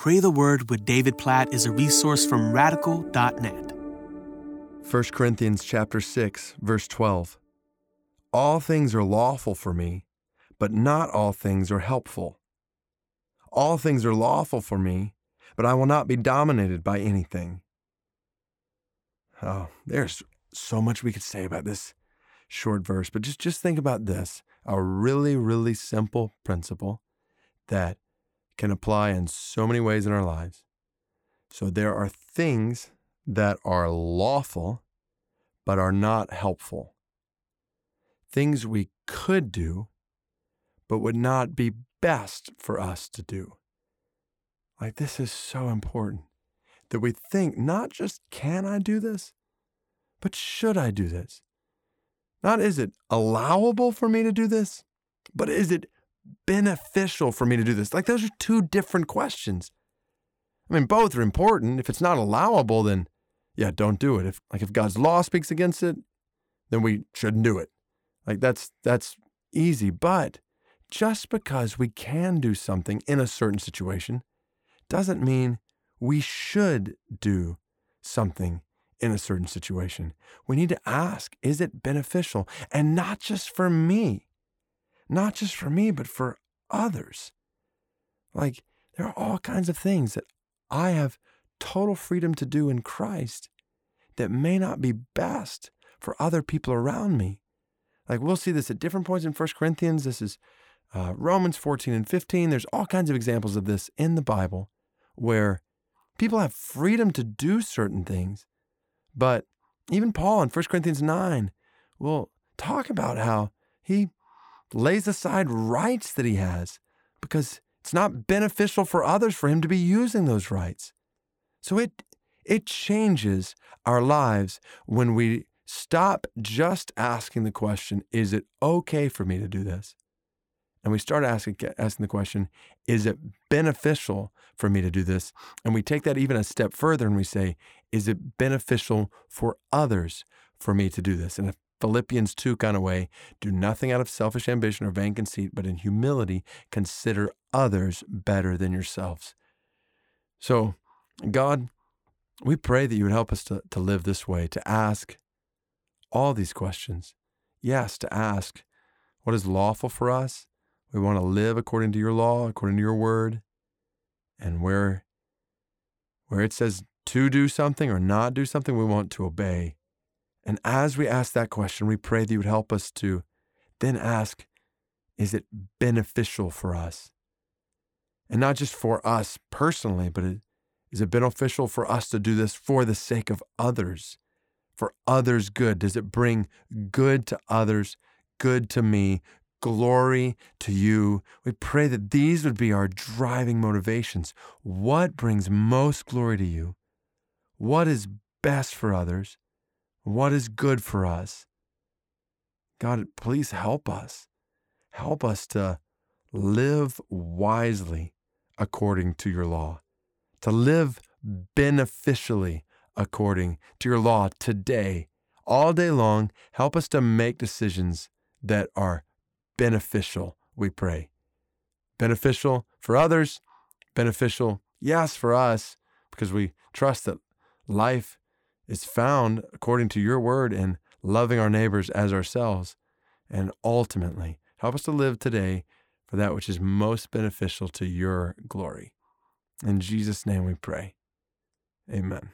Pray the Word with David Platt is a resource from radical.net. 1 Corinthians chapter 6 verse 12 All things are lawful for me but not all things are helpful. All things are lawful for me but I will not be dominated by anything. Oh there's so much we could say about this short verse but just just think about this a really really simple principle that can apply in so many ways in our lives so there are things that are lawful but are not helpful. Things we could do but would not be best for us to do. Like, this is so important that we think not just can I do this, but should I do this? Not is it allowable for me to do this, but is it beneficial for me to do this? Like, those are two different questions. I mean, both are important. If it's not allowable, then yeah, don't do it. If like if God's law speaks against it, then we shouldn't do it. Like that's that's easy, but just because we can do something in a certain situation doesn't mean we should do something in a certain situation. We need to ask, is it beneficial? And not just for me. Not just for me, but for others. Like there are all kinds of things that I have total freedom to do in Christ that may not be best for other people around me. Like we'll see this at different points in 1 Corinthians. This is uh, Romans 14 and 15. There's all kinds of examples of this in the Bible where people have freedom to do certain things. But even Paul in 1 Corinthians 9 will talk about how he lays aside rights that he has because it's not beneficial for others for him to be using those rights. So it it changes our lives when we stop just asking the question, is it okay for me to do this? And we start asking, asking the question, is it beneficial for me to do this? And we take that even a step further and we say, is it beneficial for others for me to do this? In a Philippians 2 kind of way, do nothing out of selfish ambition or vain conceit, but in humility consider others better than yourselves. So, God, we pray that you would help us to, to live this way, to ask all these questions. Yes, to ask what is lawful for us. We want to live according to your law, according to your word. And where, where it says to do something or not do something, we want to obey. And as we ask that question, we pray that you would help us to then ask, is it beneficial for us? And not just for us personally, but is it beneficial for us to do this for the sake of others, for others' good? Does it bring good to others, good to me, glory to you? We pray that these would be our driving motivations. What brings most glory to you? What is best for others? What is good for us? God, please help us. Help us to live wisely according to your law to live beneficially according to your law today, all day long. Help us to make decisions that are beneficial, we pray. Beneficial for others, beneficial, yes, for us, because we trust that life is found according to your word in loving our neighbors as ourselves. And ultimately, help us to live today for that which is most beneficial to your glory. In Jesus' name we pray. Amen.